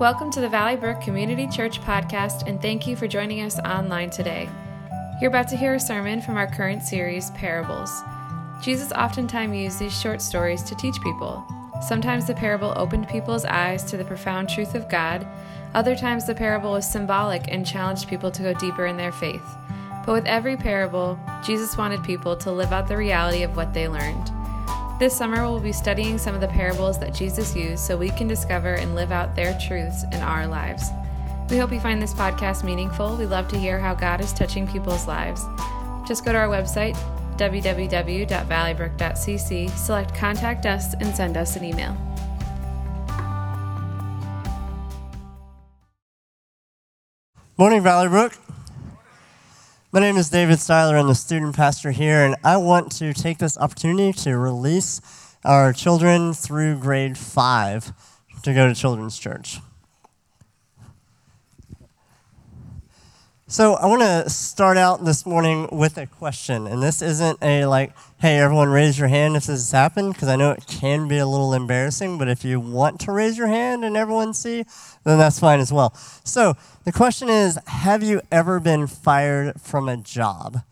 Welcome to the Valley Brook Community Church podcast, and thank you for joining us online today. You're about to hear a sermon from our current series, Parables. Jesus oftentimes used these short stories to teach people. Sometimes the parable opened people's eyes to the profound truth of God, other times the parable was symbolic and challenged people to go deeper in their faith. But with every parable, Jesus wanted people to live out the reality of what they learned. This summer, we'll be studying some of the parables that Jesus used so we can discover and live out their truths in our lives. We hope you find this podcast meaningful. We love to hear how God is touching people's lives. Just go to our website, www.valleybrook.cc, select Contact Us, and send us an email. Morning, Valley Brook. My name is David Styler. I'm the student pastor here, and I want to take this opportunity to release our children through grade five to go to children's church. So, I want to start out this morning with a question, and this isn't a like, hey, everyone raise your hand if this has happened, because I know it can be a little embarrassing, but if you want to raise your hand and everyone see, then that's fine as well. So, the question is Have you ever been fired from a job?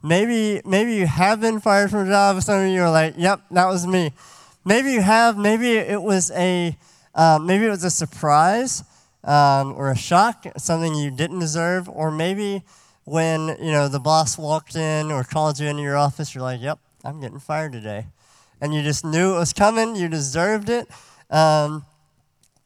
Maybe, maybe you have been fired from a job. Some of you are like, yep, that was me. Maybe you have. Maybe it was a, uh, maybe it was a surprise um, or a shock, something you didn't deserve, or maybe when you know the boss walked in or called you into your office, you're like, "Yep, I'm getting fired today," and you just knew it was coming. You deserved it. Um,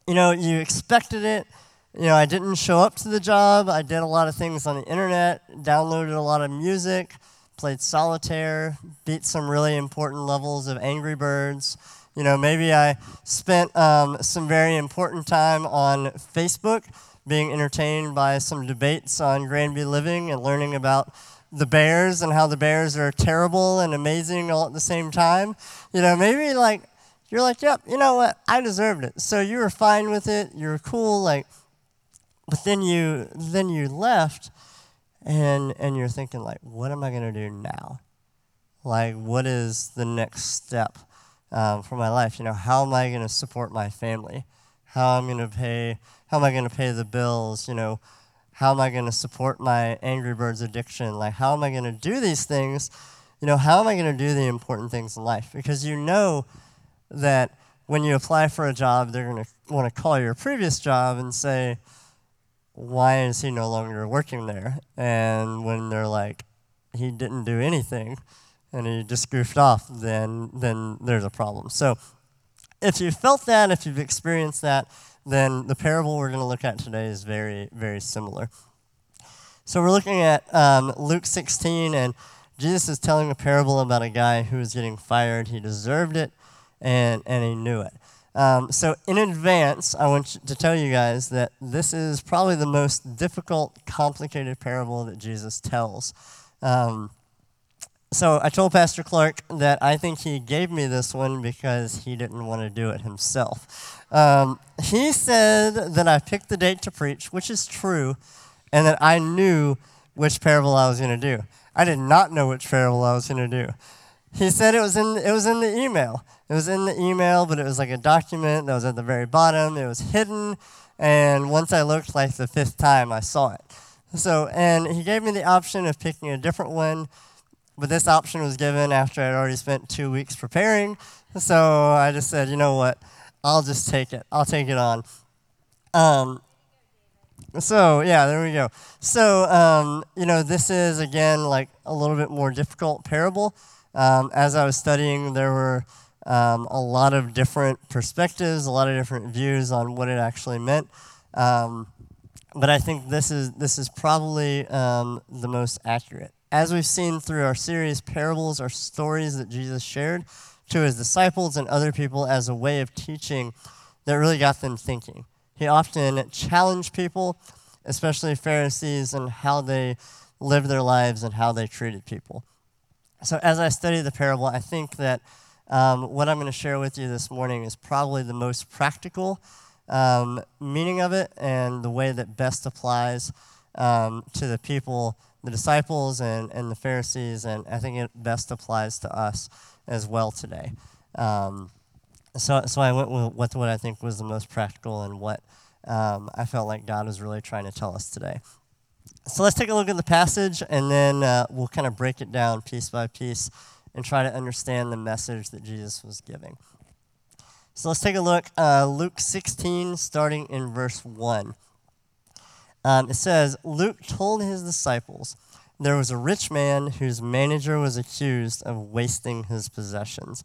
you know, you expected it. You know, I didn't show up to the job. I did a lot of things on the internet, downloaded a lot of music, played solitaire, beat some really important levels of Angry Birds. You know, maybe I spent um, some very important time on Facebook being entertained by some debates on Granby Living and learning about the Bears and how the Bears are terrible and amazing all at the same time. You know, maybe like, you're like, yep, you know what? I deserved it. So you were fine with it. You were cool. Like, but then you then you left, and and you're thinking like, what am I gonna do now? Like, what is the next step? um, for my life. You know, how am I going to support my family? How am I going to pay? How am I going to pay the bills? You know, how am I going to support my Angry Birds addiction? Like, how am I going to do these things? You know, how am I going to do the important things in life? Because you know that when you apply for a job, they're going to want to call your previous job and say, why is he no longer working there? And when they're like, he didn't do anything, and he just goofed off, then then there's a problem. So if you've felt that, if you've experienced that, then the parable we're going to look at today is very very similar. So we're looking at um, Luke 16, and Jesus is telling a parable about a guy who was getting fired. He deserved it, and and he knew it. Um, so in advance, I want to tell you guys that this is probably the most difficult, complicated parable that Jesus tells. Um, so I told Pastor Clark that I think he gave me this one because he didn't want to do it himself. Um, he said that I picked the date to preach, which is true, and that I knew which parable I was going to do. I did not know which parable I was going to do. He said it was in it was in the email. It was in the email, but it was like a document that was at the very bottom. It was hidden, and once I looked, like the fifth time, I saw it. So, and he gave me the option of picking a different one but this option was given after I'd already spent two weeks preparing. So I just said, you know what? I'll just take it. I'll take it on. Um, so yeah, there we go. So um, you know, this is again like a little bit more difficult parable. Um, as I was studying, there were um, a lot of different perspectives, a lot of different views on what it actually meant. Um, but I think this is this is probably um, the most accurate. As we've seen through our series, parables are stories that Jesus shared to his disciples and other people as a way of teaching that really got them thinking. He often challenged people, especially Pharisees, and how they lived their lives and how they treated people. So, as I study the parable, I think that um, what I'm going to share with you this morning is probably the most practical um, meaning of it and the way that best applies um, to the people the disciples and, and the Pharisees, and I think it best applies to us as well today. Um, so, so I went with what, I think was the most practical and what um, I felt like God was really trying to tell us today. So let's take a look at the passage and then uh, we'll kind of break it down piece by piece and try to understand the message that Jesus was giving. So let's take a look. Uh, Luke 16, starting in verse 1. Um, it says, Luke told his disciples, There was a rich man whose manager was accused of wasting his possessions.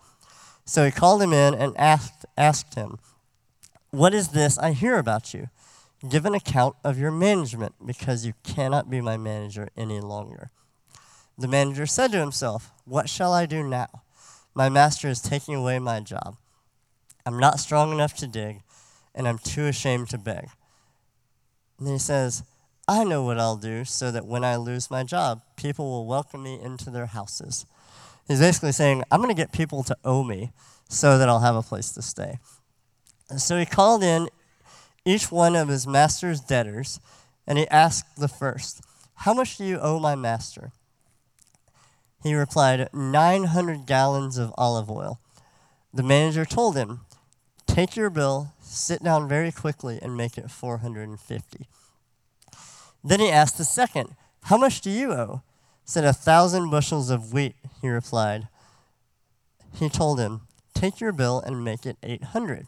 So he called him in and asked, asked him, What is this I hear about you? Give an account of your management, because you cannot be my manager any longer. The manager said to himself, What shall I do now? My master is taking away my job. I'm not strong enough to dig, and I'm too ashamed to beg. And he says, I know what I'll do so that when I lose my job, people will welcome me into their houses. He's basically saying, I'm going to get people to owe me so that I'll have a place to stay. And so he called in each one of his master's debtors, and he asked the first, How much do you owe my master? He replied, 900 gallons of olive oil. The manager told him, Take your bill, sit down very quickly, and make it 450. Then he asked the second, How much do you owe? Said, A thousand bushels of wheat, he replied. He told him, Take your bill and make it 800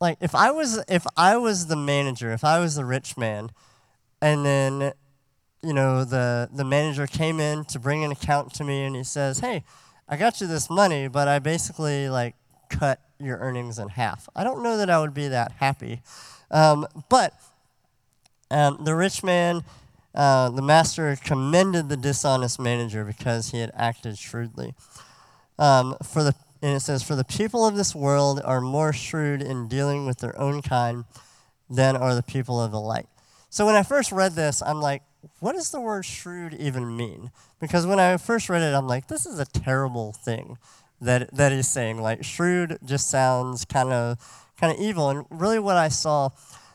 like if I was if I was the manager, if I was the rich man, and then you know the the manager came in to bring an account to me and he says, "Hey, I got you this money, but I basically like cut your earnings in half." I don't know that I would be that happy, um, but um, the rich man. Uh, the master commended the dishonest manager because he had acted shrewdly. Um, for the and it says, For the people of this world are more shrewd in dealing with their own kind than are the people of the light. So when I first read this, I'm like, what does the word shrewd even mean? Because when I first read it, I'm like, this is a terrible thing that that he's saying. Like shrewd just sounds kind of kind of evil. And really what I saw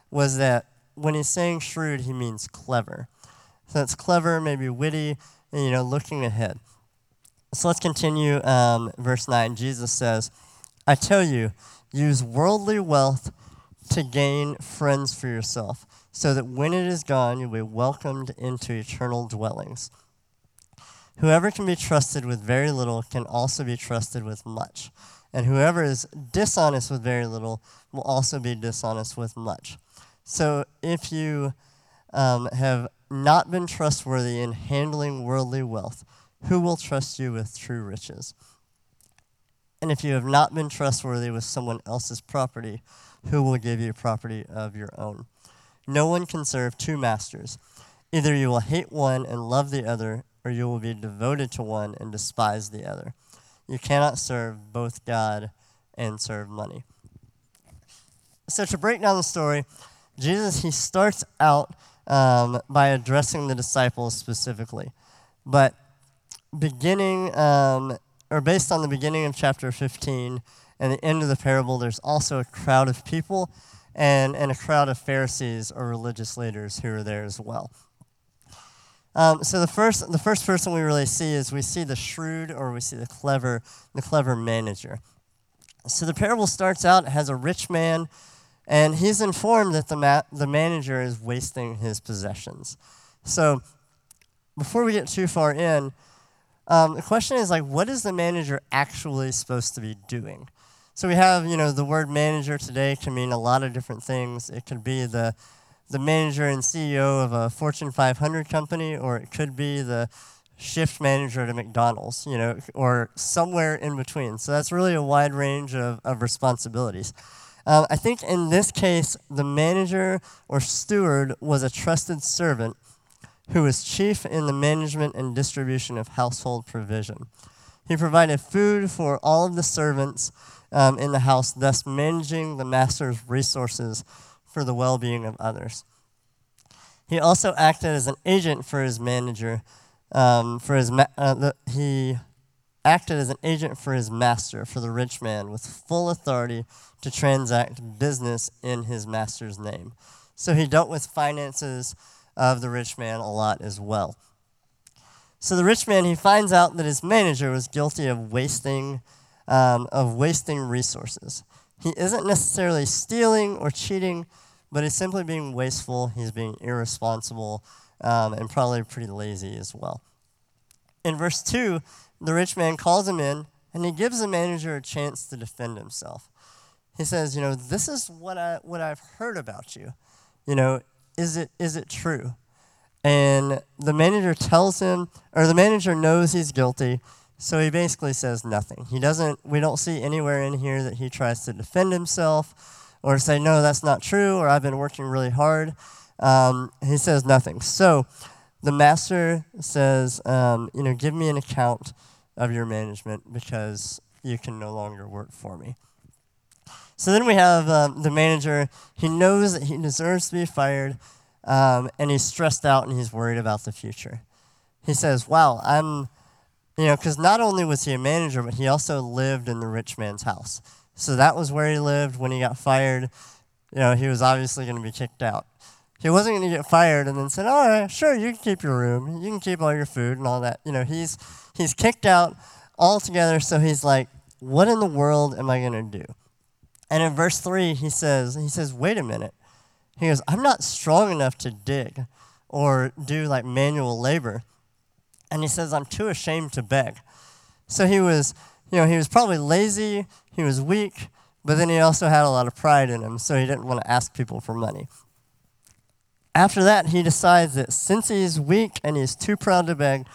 was that when he's saying shrewd, he means clever. So it's clever, maybe witty, and, you know, looking ahead. So let's continue. Um, verse 9 Jesus says, I tell you, use worldly wealth to gain friends for yourself, so that when it is gone, you'll be welcomed into eternal dwellings. Whoever can be trusted with very little can also be trusted with much. And whoever is dishonest with very little will also be dishonest with much. So if you um, have not been trustworthy in handling worldly wealth, who will trust you with true riches? And if you have not been trustworthy with someone else's property, who will give you property of your own? No one can serve two masters. Either you will hate one and love the other, or you will be devoted to one and despise the other. You cannot serve both God and serve money. So, to break down the story, Jesus, he starts out um, by addressing the disciples specifically. But beginning, um, or based on the beginning of chapter 15 and the end of the parable, there's also a crowd of people and, and a crowd of Pharisees or religious leaders who are there as well. Um, so the first, the first person we really see is we see the shrewd or we see the clever, the clever manager. So the parable starts out has a rich man, and he's informed that the ma- the manager is wasting his possessions. So before we get too far in, um, the question is like, what is the manager actually supposed to be doing? So we have, you know, the word manager today can mean a lot of different things. It could be the the manager and CEO of a Fortune 500 company, or it could be the shift manager at a McDonald's, you know, or somewhere in between. So that's really a wide range of, of responsibilities. Um, I think in this case, the manager or steward was a trusted servant who was chief in the management and distribution of household provision. He provided food for all of the servants um, in the house, thus managing the master's resources for the well being of others. He also acted as an agent for his manager. Um, for his ma- uh, the, he acted as an agent for his master, for the rich man, with full authority to transact business in his master's name. So he dealt with finances of the rich man a lot as well. So the rich man, he finds out that his manager was guilty of wasting um, of wasting resources. He isn't necessarily stealing or cheating, but he's simply being wasteful, he's being irresponsible, um, and probably pretty lazy as well. In verse 2, the rich man calls him in and he gives the manager a chance to defend himself. He says, You know, this is what, I, what I've heard about you. You know, is it, is it true? And the manager tells him, or the manager knows he's guilty, so he basically says nothing. He doesn't, we don't see anywhere in here that he tries to defend himself or say, no, that's not true, or I've been working really hard. Um, he says nothing. So the master says, um, you know, give me an account of your management because you can no longer work for me. So then we have um, the manager. He knows that he deserves to be fired, um, and he's stressed out and he's worried about the future. He says, Wow, I'm, you know, because not only was he a manager, but he also lived in the rich man's house. So that was where he lived when he got fired. You know, he was obviously going to be kicked out. He wasn't going to get fired and then said, "All right, sure, you can keep your room, you can keep all your food and all that." You know, he's he's kicked out altogether. So he's like, "What in the world am I going to do?" And in verse three, he says, "He says, wait a minute." He goes, I'm not strong enough to dig or do like manual labor. And he says, I'm too ashamed to beg. So he was, you know, he was probably lazy, he was weak, but then he also had a lot of pride in him, so he didn't want to ask people for money. After that, he decides that since he's weak and he's too proud to beg,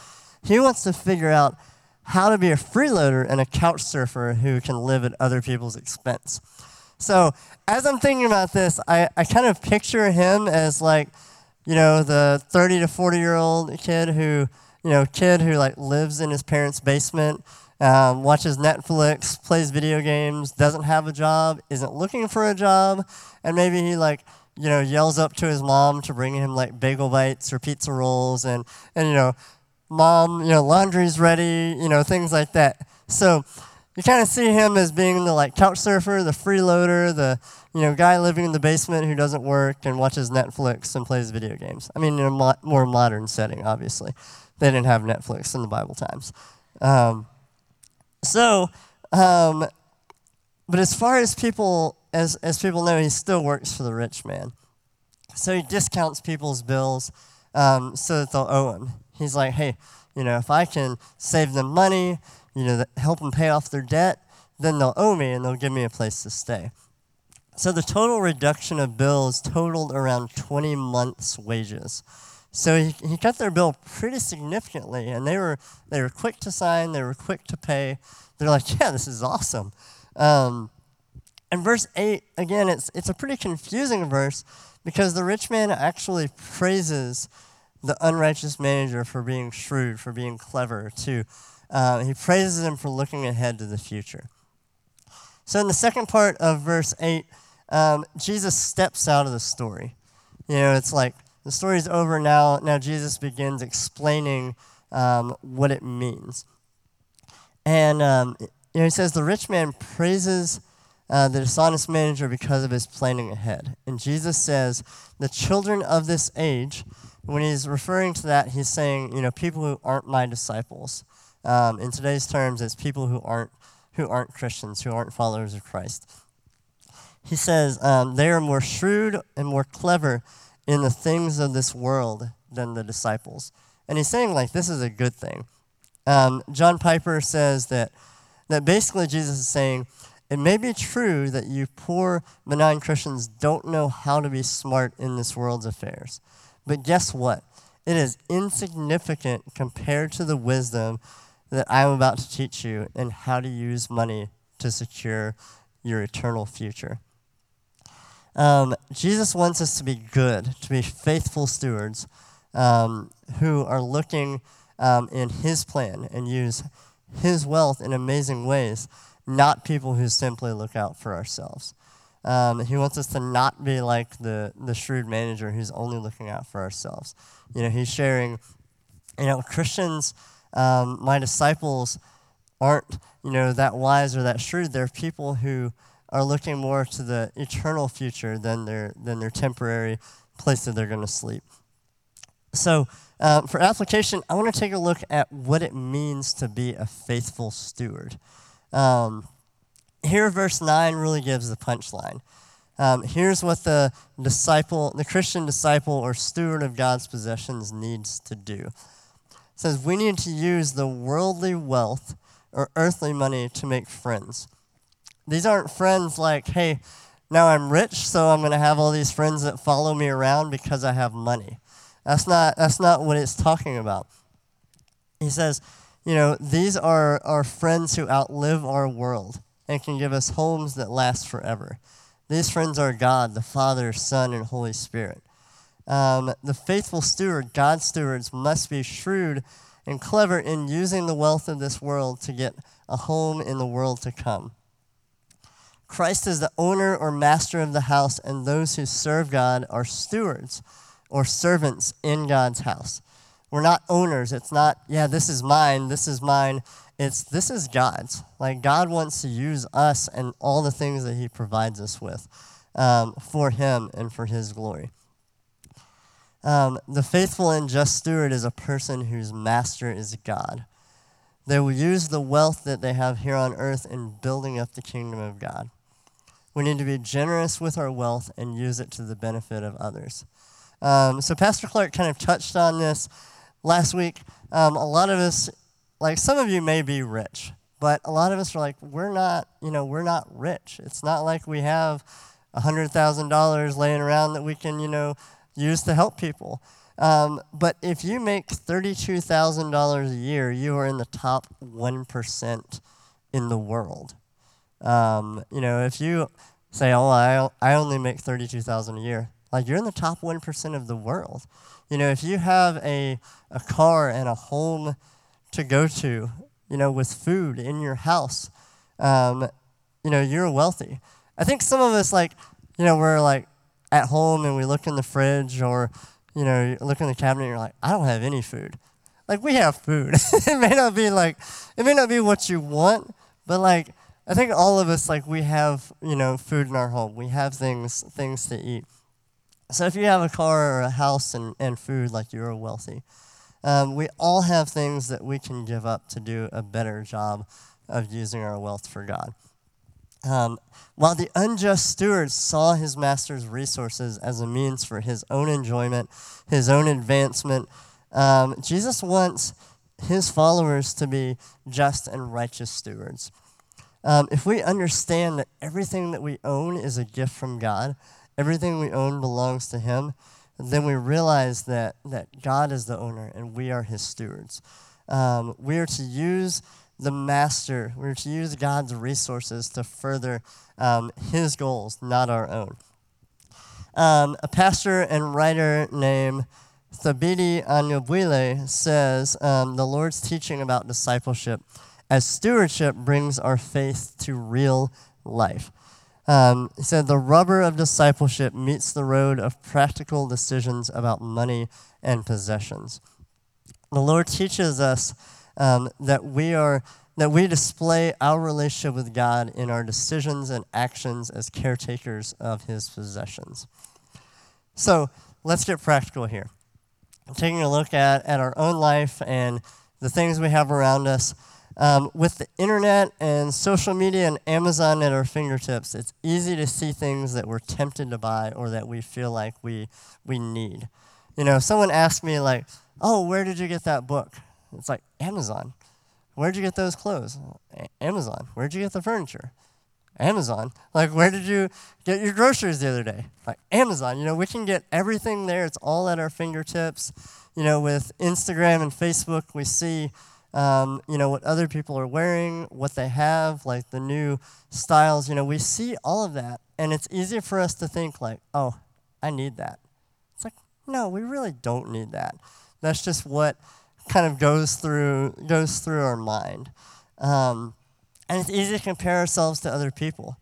he wants to figure out how to be a freeloader and a couch surfer who can live at other people's expense. So as I'm thinking about this, I, I kind of picture him as like, you know, the 30 to 40 year old kid who, you know, kid who like lives in his parents' basement, um, watches Netflix, plays video games, doesn't have a job, isn't looking for a job, and maybe he like, you know, yells up to his mom to bring him like bagel bites or pizza rolls and, and you know, mom, you know, laundry's ready, you know, things like that. So you kind of see him as being the like couch surfer, the freeloader, the you know guy living in the basement who doesn't work and watches Netflix and plays video games. I mean, in a mo- more modern setting, obviously. They didn't have Netflix in the Bible times. Um, so, um, but as far as people as as people know, he still works for the rich man. So he discounts people's bills um, so that they'll owe him. He's like, hey, you know, if I can save them money you know, help them pay off their debt, then they'll owe me and they'll give me a place to stay. So the total reduction of bills totaled around 20 months' wages. So he, he cut their bill pretty significantly, and they were they were quick to sign, they were quick to pay. They're like, yeah, this is awesome. Um, and verse eight again, it's it's a pretty confusing verse because the rich man actually praises the unrighteous manager for being shrewd, for being clever, to uh, he praises him for looking ahead to the future. So, in the second part of verse 8, um, Jesus steps out of the story. You know, it's like the story's over now. Now, Jesus begins explaining um, what it means. And um, you know, he says, The rich man praises uh, the dishonest manager because of his planning ahead. And Jesus says, The children of this age, when he's referring to that, he's saying, you know, people who aren't my disciples. Um, in today's terms, it's people who aren't who aren't Christians, who aren't followers of Christ. He says um, they are more shrewd and more clever in the things of this world than the disciples, and he's saying like this is a good thing. Um, John Piper says that that basically Jesus is saying it may be true that you poor benign Christians don't know how to be smart in this world's affairs, but guess what? It is insignificant compared to the wisdom that I'm about to teach you and how to use money to secure your eternal future. Um, Jesus wants us to be good, to be faithful stewards um, who are looking um, in His plan and use His wealth in amazing ways, not people who simply look out for ourselves. Um, he wants us to not be like the, the shrewd manager who's only looking out for ourselves. You know, he's sharing, you know, Christians um, my disciples aren't, you know, that wise or that shrewd. They're people who are looking more to the eternal future than their than their temporary place that they're going to sleep. So, uh, for application, I want to take a look at what it means to be a faithful steward. Um, here, verse 9 really gives the punchline. Um, here's what the disciple, the Christian disciple or steward of God's possessions needs to do. Says we need to use the worldly wealth or earthly money to make friends. These aren't friends like, hey, now I'm rich, so I'm going to have all these friends that follow me around because I have money. That's not, that's not what it's talking about. He says, you know, these are our friends who outlive our world and can give us homes that last forever. These friends are God, the Father, Son, and Holy Spirit. Um, the faithful steward, God's stewards, must be shrewd and clever in using the wealth of this world to get a home in the world to come. Christ is the owner or master of the house, and those who serve God are stewards or servants in God's house. We're not owners. It's not, yeah, this is mine, this is mine. It's this is God's. Like God wants to use us and all the things that He provides us with um, for Him and for His glory. Um, the faithful and just steward is a person whose master is God. They will use the wealth that they have here on earth in building up the kingdom of God. We need to be generous with our wealth and use it to the benefit of others. Um, so, Pastor Clark kind of touched on this last week. Um, a lot of us like some of you may be rich, but a lot of us are like, we're not, you know, we're not rich. It's not like we have $100,000 laying around that we can, you know, use to help people. Um, but if you make $32,000 a year, you are in the top 1% in the world. Um, you know, if you say, oh, I, I only make 32000 a year, like you're in the top 1% of the world. You know, if you have a, a car and a home to go to, you know, with food in your house, um, you know, you're wealthy. I think some of us, like, you know, we're like at home and we look in the fridge or, you know, look in the cabinet and you're like, I don't have any food. Like, we have food. it may not be like, it may not be what you want, but like, I think all of us, like, we have, you know, food in our home. We have things, things to eat. So if you have a car or a house and, and food, like, you're wealthy. Um, we all have things that we can give up to do a better job of using our wealth for God. Um, while the unjust steward saw his master's resources as a means for his own enjoyment, his own advancement, um, Jesus wants his followers to be just and righteous stewards. Um, if we understand that everything that we own is a gift from God, everything we own belongs to Him, then we realize that, that God is the owner and we are his stewards. Um, we are to use the master, we're to use God's resources to further um, his goals, not our own. Um, a pastor and writer named Thabiti Anyabwile says um, the Lord's teaching about discipleship as stewardship brings our faith to real life. Um, he said, The rubber of discipleship meets the road of practical decisions about money and possessions. The Lord teaches us um, that we are that we display our relationship with God in our decisions and actions as caretakers of his possessions. So let's get practical here. Taking a look at, at our own life and the things we have around us. Um, with the internet and social media and Amazon at our fingertips, it's easy to see things that we're tempted to buy or that we feel like we, we need. You know, someone asked me, like, oh, where did you get that book? It's like, Amazon. Where'd you get those clothes? Amazon. Where'd you get the furniture? Amazon. Like, where did you get your groceries the other day? Like, Amazon. You know, we can get everything there. It's all at our fingertips. You know, with Instagram and Facebook, we see um, you know, what other people are wearing, what they have, like the new styles. You know, we see all of that, and it's easy for us to think like, oh, I need that. It's like, no, we really don't need that. That's just what kind of goes through goes through our mind, um, and it's easy to compare ourselves to other people.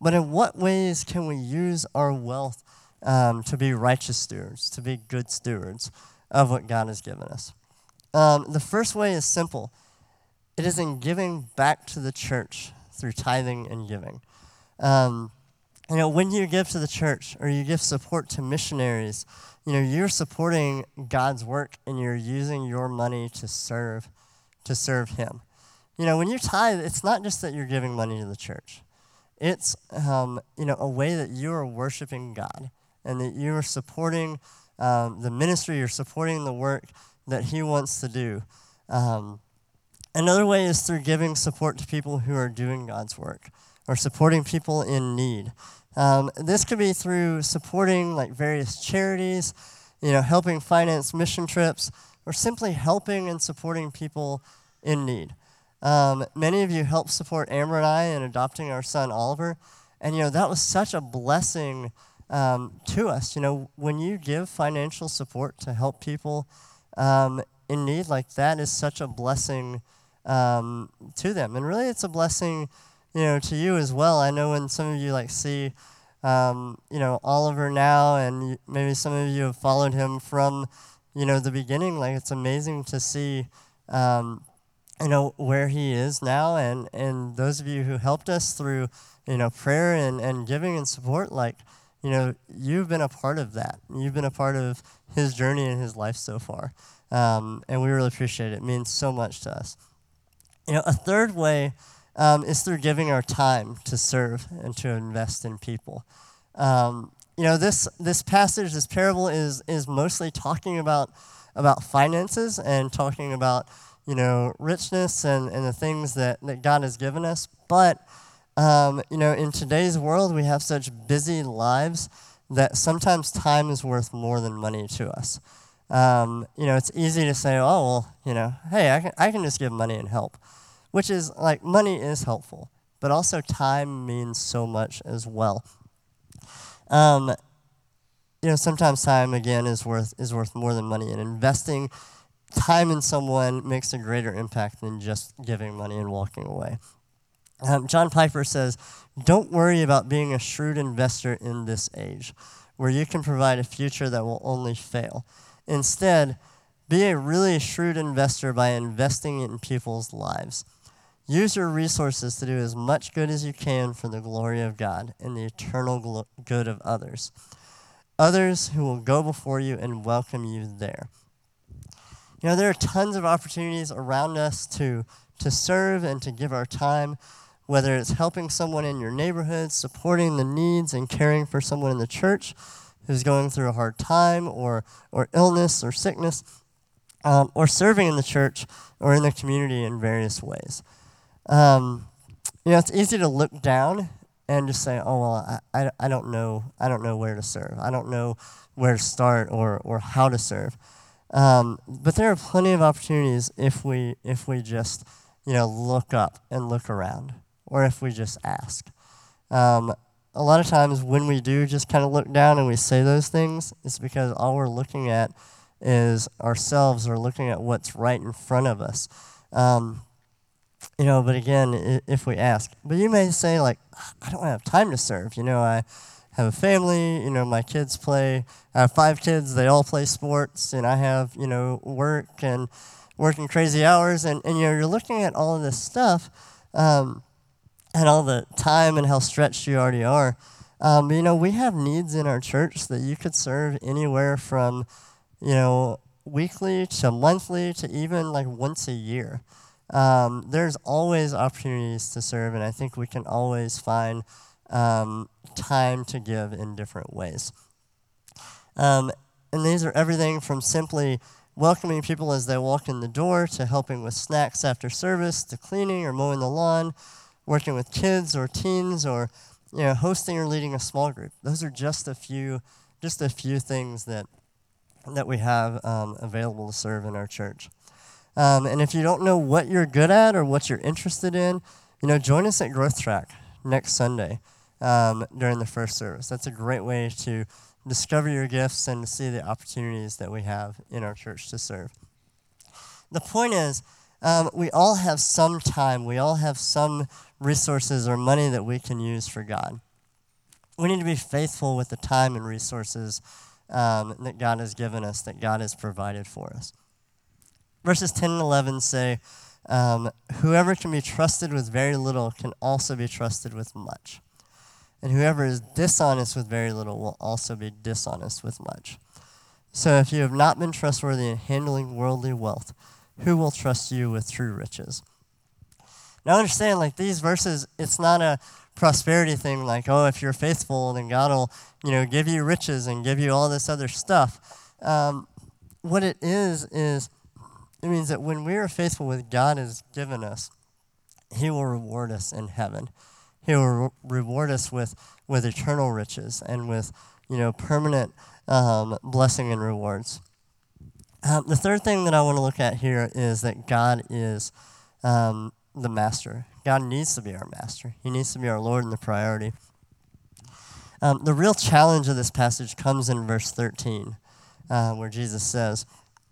But in what ways can we use our wealth um, to be righteous stewards, to be good stewards of what God has given us? Um, the first way is simple it is in giving back to the church through tithing and giving. Um, you know, when you give to the church or you give support to missionaries, you know, you're supporting God's work and you're using your money to serve, to serve Him. You know, when you tithe, it's not just that you're giving money to the church. It's, um, you know, a way that you are worshiping God and that you are supporting um, the ministry, you're supporting the work that He wants to do. Um, another way is through giving support to people who are doing God's work or supporting people in need. Um, this could be through supporting like various charities, you know, helping finance mission trips, or simply helping and supporting people in need. Um, many of you helped support Amber and I in adopting our son Oliver, and you know that was such a blessing um, to us. You know, when you give financial support to help people um, in need, like that is such a blessing um, to them, and really, it's a blessing, you know, to you as well. I know when some of you like see, um, you know, Oliver now, and maybe some of you have followed him from, you know, the beginning. Like it's amazing to see. Um, you know where he is now and and those of you who helped us through you know prayer and and giving and support like you know, you've been a part of that. You've been a part of his journey and his life so far. Um, and we really appreciate it. It means so much to us. You know, a third way um, is through giving our time to serve and to invest in people. Um, you know, this, this passage, this parable is, is mostly talking about, about finances and talking about, you know, richness and, and the things that, that God has given us. But um, you know, in today's world, we have such busy lives that sometimes time is worth more than money to us. Um, you know, it's easy to say, oh, well, you know, hey, I can, I can just give money and help, which is like money is helpful, but also time means so much as well. Um, you know, sometimes time again is worth is worth more than money, and investing time in someone makes a greater impact than just giving money and walking away. Um, John Piper says, Don't worry about being a shrewd investor in this age, where you can provide a future that will only fail. Instead, be a really shrewd investor by investing in people's lives. Use your resources to do as much good as you can for the glory of God and the eternal glo- good of others. Others who will go before you and welcome you there. You know, there are tons of opportunities around us to, to serve and to give our time whether it's helping someone in your neighborhood, supporting the needs and caring for someone in the church who's going through a hard time or, or illness or sickness, um, or serving in the church or in the community in various ways. Um, you know, it's easy to look down and just say, "Oh well, I, I, I don't know I don't know where to serve. I don't know where to start or or how to serve." Um, but there are plenty of opportunities if we if we just you know look up and look around or if we just ask. Um, a lot of times when we do just kind of look down and we say those things, it's because all we're looking at is ourselves or looking at what's right in front of us. Um, you know, but again, if we ask, but you may say like, I don't have time to serve. You know, I have a family. You know, my kids play. I have five kids. They all play sports, and I have you know work and working crazy hours, and and you know you're looking at all of this stuff. Um, and all the time and how stretched you already are. Um, you know, we have needs in our church that you could serve anywhere from, you know, weekly to monthly to even like once a year. Um, there's always opportunities to serve, and I think we can always find um, time to give in different ways. Um, and these are everything from simply welcoming people as they walk in the door to helping with snacks after service to cleaning or mowing the lawn working with kids or teens or you know, hosting or leading a small group. Those are just a few, just a few things that that we have um, available to serve in our church. Um, and if you don't know what you're good at or what you're interested in, you know, join us at Growth Track next Sunday um, during the first service. That's a great way to discover your gifts and see the opportunities that we have in our church to serve. The point is, um, we all have some time, we all have some resources or money that we can use for God. We need to be faithful with the time and resources um, that God has given us, that God has provided for us. Verses 10 and 11 say, um, Whoever can be trusted with very little can also be trusted with much. And whoever is dishonest with very little will also be dishonest with much. So if you have not been trustworthy in handling worldly wealth, who will trust you with true riches? Now understand, like these verses, it's not a prosperity thing like, oh, if you're faithful, then God will, you know, give you riches and give you all this other stuff. Um, what it is, is it means that when we are faithful with God has given us, He will reward us in heaven. He will re- reward us with, with eternal riches and with, you know, permanent um, blessing and rewards. Um, the third thing that I want to look at here is that God is um, the master. God needs to be our master. He needs to be our Lord and the priority. Um, the real challenge of this passage comes in verse 13, uh, where Jesus says,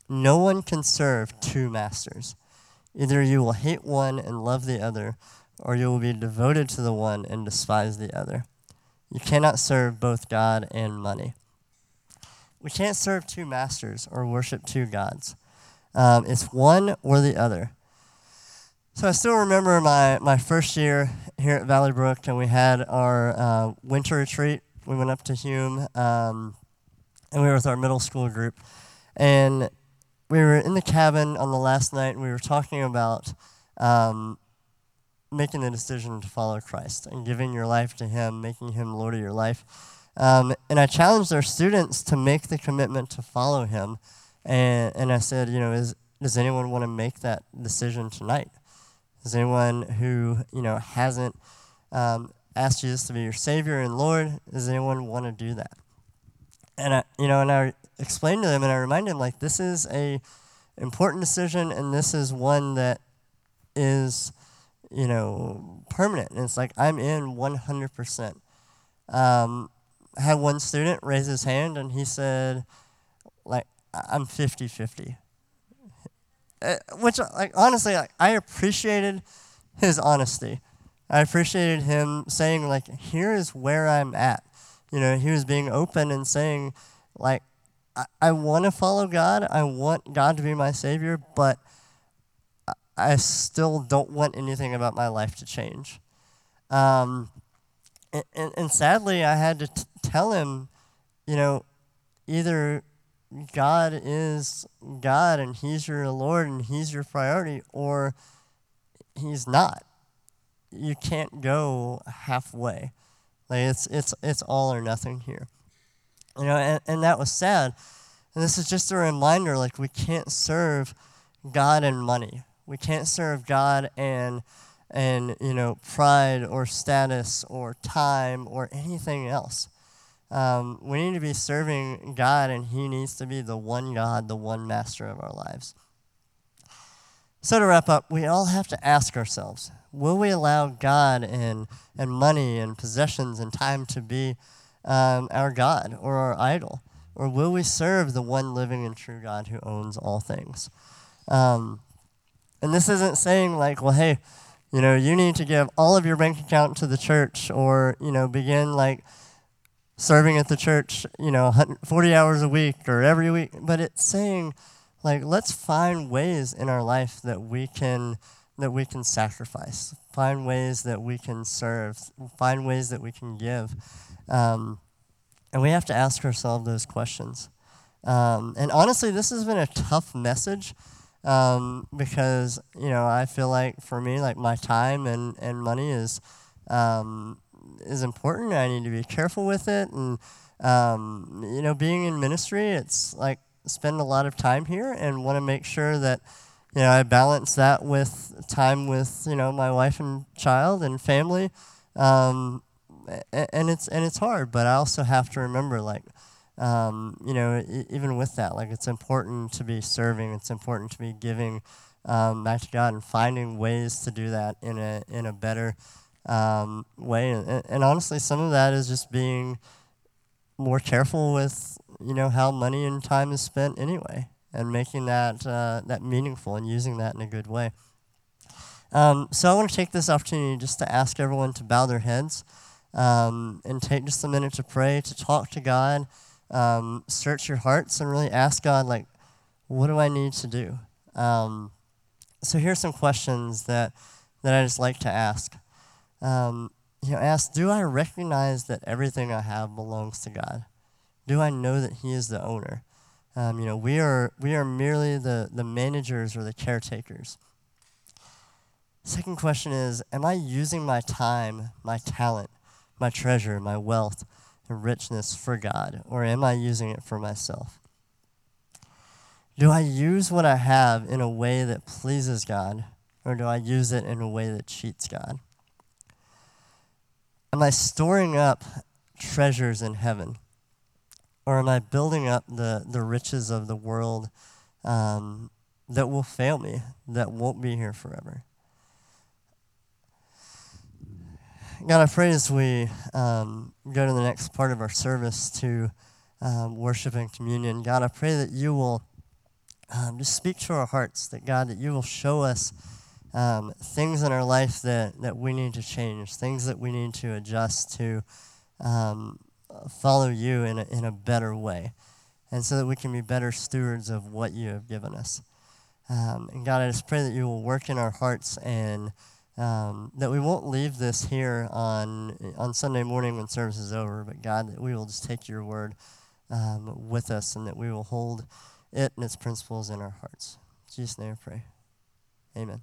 No one can serve two masters. Either you will hate one and love the other, or you will be devoted to the one and despise the other. You cannot serve both God and money. We can't serve two masters or worship two gods. Um, it's one or the other. So I still remember my, my first year here at Valley Brook, and we had our uh, winter retreat. We went up to Hume, um, and we were with our middle school group. And we were in the cabin on the last night, and we were talking about um, making the decision to follow Christ and giving your life to Him, making Him Lord of your life. Um, and I challenged our students to make the commitment to follow him. And, and I said, you know, is, does anyone want to make that decision tonight? Is anyone who, you know, hasn't um, asked Jesus to be your Savior and Lord, does anyone want to do that? And I, you know, and I explained to them and I reminded them, like, this is a important decision and this is one that is, you know, permanent. And it's like, I'm in 100%. Um, I had one student raise his hand and he said, like, I'm 50 50. Uh, which, like, honestly, like, I appreciated his honesty. I appreciated him saying, like, here is where I'm at. You know, he was being open and saying, like, I, I want to follow God. I want God to be my Savior, but I still don't want anything about my life to change. Um, and, and, and sadly, I had to t- tell him, you know, either God is God and He's your Lord and He's your priority, or He's not. You can't go halfway. Like it's it's it's all or nothing here. You know, and, and that was sad. And this is just a reminder, like we can't serve God and money. We can't serve God and and you know pride or status or time or anything else. Um, we need to be serving God, and He needs to be the one God, the one master of our lives. So, to wrap up, we all have to ask ourselves will we allow God and, and money and possessions and time to be um, our God or our idol? Or will we serve the one living and true God who owns all things? Um, and this isn't saying, like, well, hey, you know, you need to give all of your bank account to the church or, you know, begin like serving at the church, you know, 40 hours a week or every week. But it's saying, like, let's find ways in our life that we can that we can sacrifice, find ways that we can serve, find ways that we can give. Um, and we have to ask ourselves those questions. Um, and honestly, this has been a tough message um, because you know I feel like for me, like my time and, and money is um, is important. I need to be careful with it, and um, you know, being in ministry, it's like spend a lot of time here and want to make sure that you know I balance that with time with you know my wife and child and family. Um, and it's and it's hard, but I also have to remember like um, you know, even with that, like it's important to be serving. It's important to be giving um, back to God and finding ways to do that in a in a better um, way. And, and, honestly, some of that is just being more careful with you know how money and time is spent anyway, and making that uh, that meaningful and using that in a good way. Um, so I want to take this opportunity just to ask everyone to bow their heads um, and take just a minute to pray, to talk to God um, search your hearts and really ask God, like, what do I need to do? Um, so here's some questions that, that I just like to ask. Um, you know, ask, do I recognize that everything I have belongs to God? Do I know that He is the owner? Um, you know, we are, we are merely the, the managers or the caretakers. Second question is Am I using my time, my talent, my treasure, my wealth, and richness for God, or am I using it for myself? Do I use what I have in a way that pleases God, or do I use it in a way that cheats God? Am I storing up treasures in heaven? Or am I building up the, the riches of the world um, that will fail me, that won't be here forever? God, I pray as we um, go to the next part of our service to um, worship and communion, God, I pray that you will um, just speak to our hearts, that God, that you will show us um, things in our life that, that we need to change, things that we need to adjust to um, follow you in a, in a better way, and so that we can be better stewards of what you have given us. Um, and God, I just pray that you will work in our hearts and um, that we won't leave this here on on Sunday morning when service is over, but God, that we will just take your word um, with us and that we will hold it and its principles in our hearts. In Jesus' name I pray. Amen.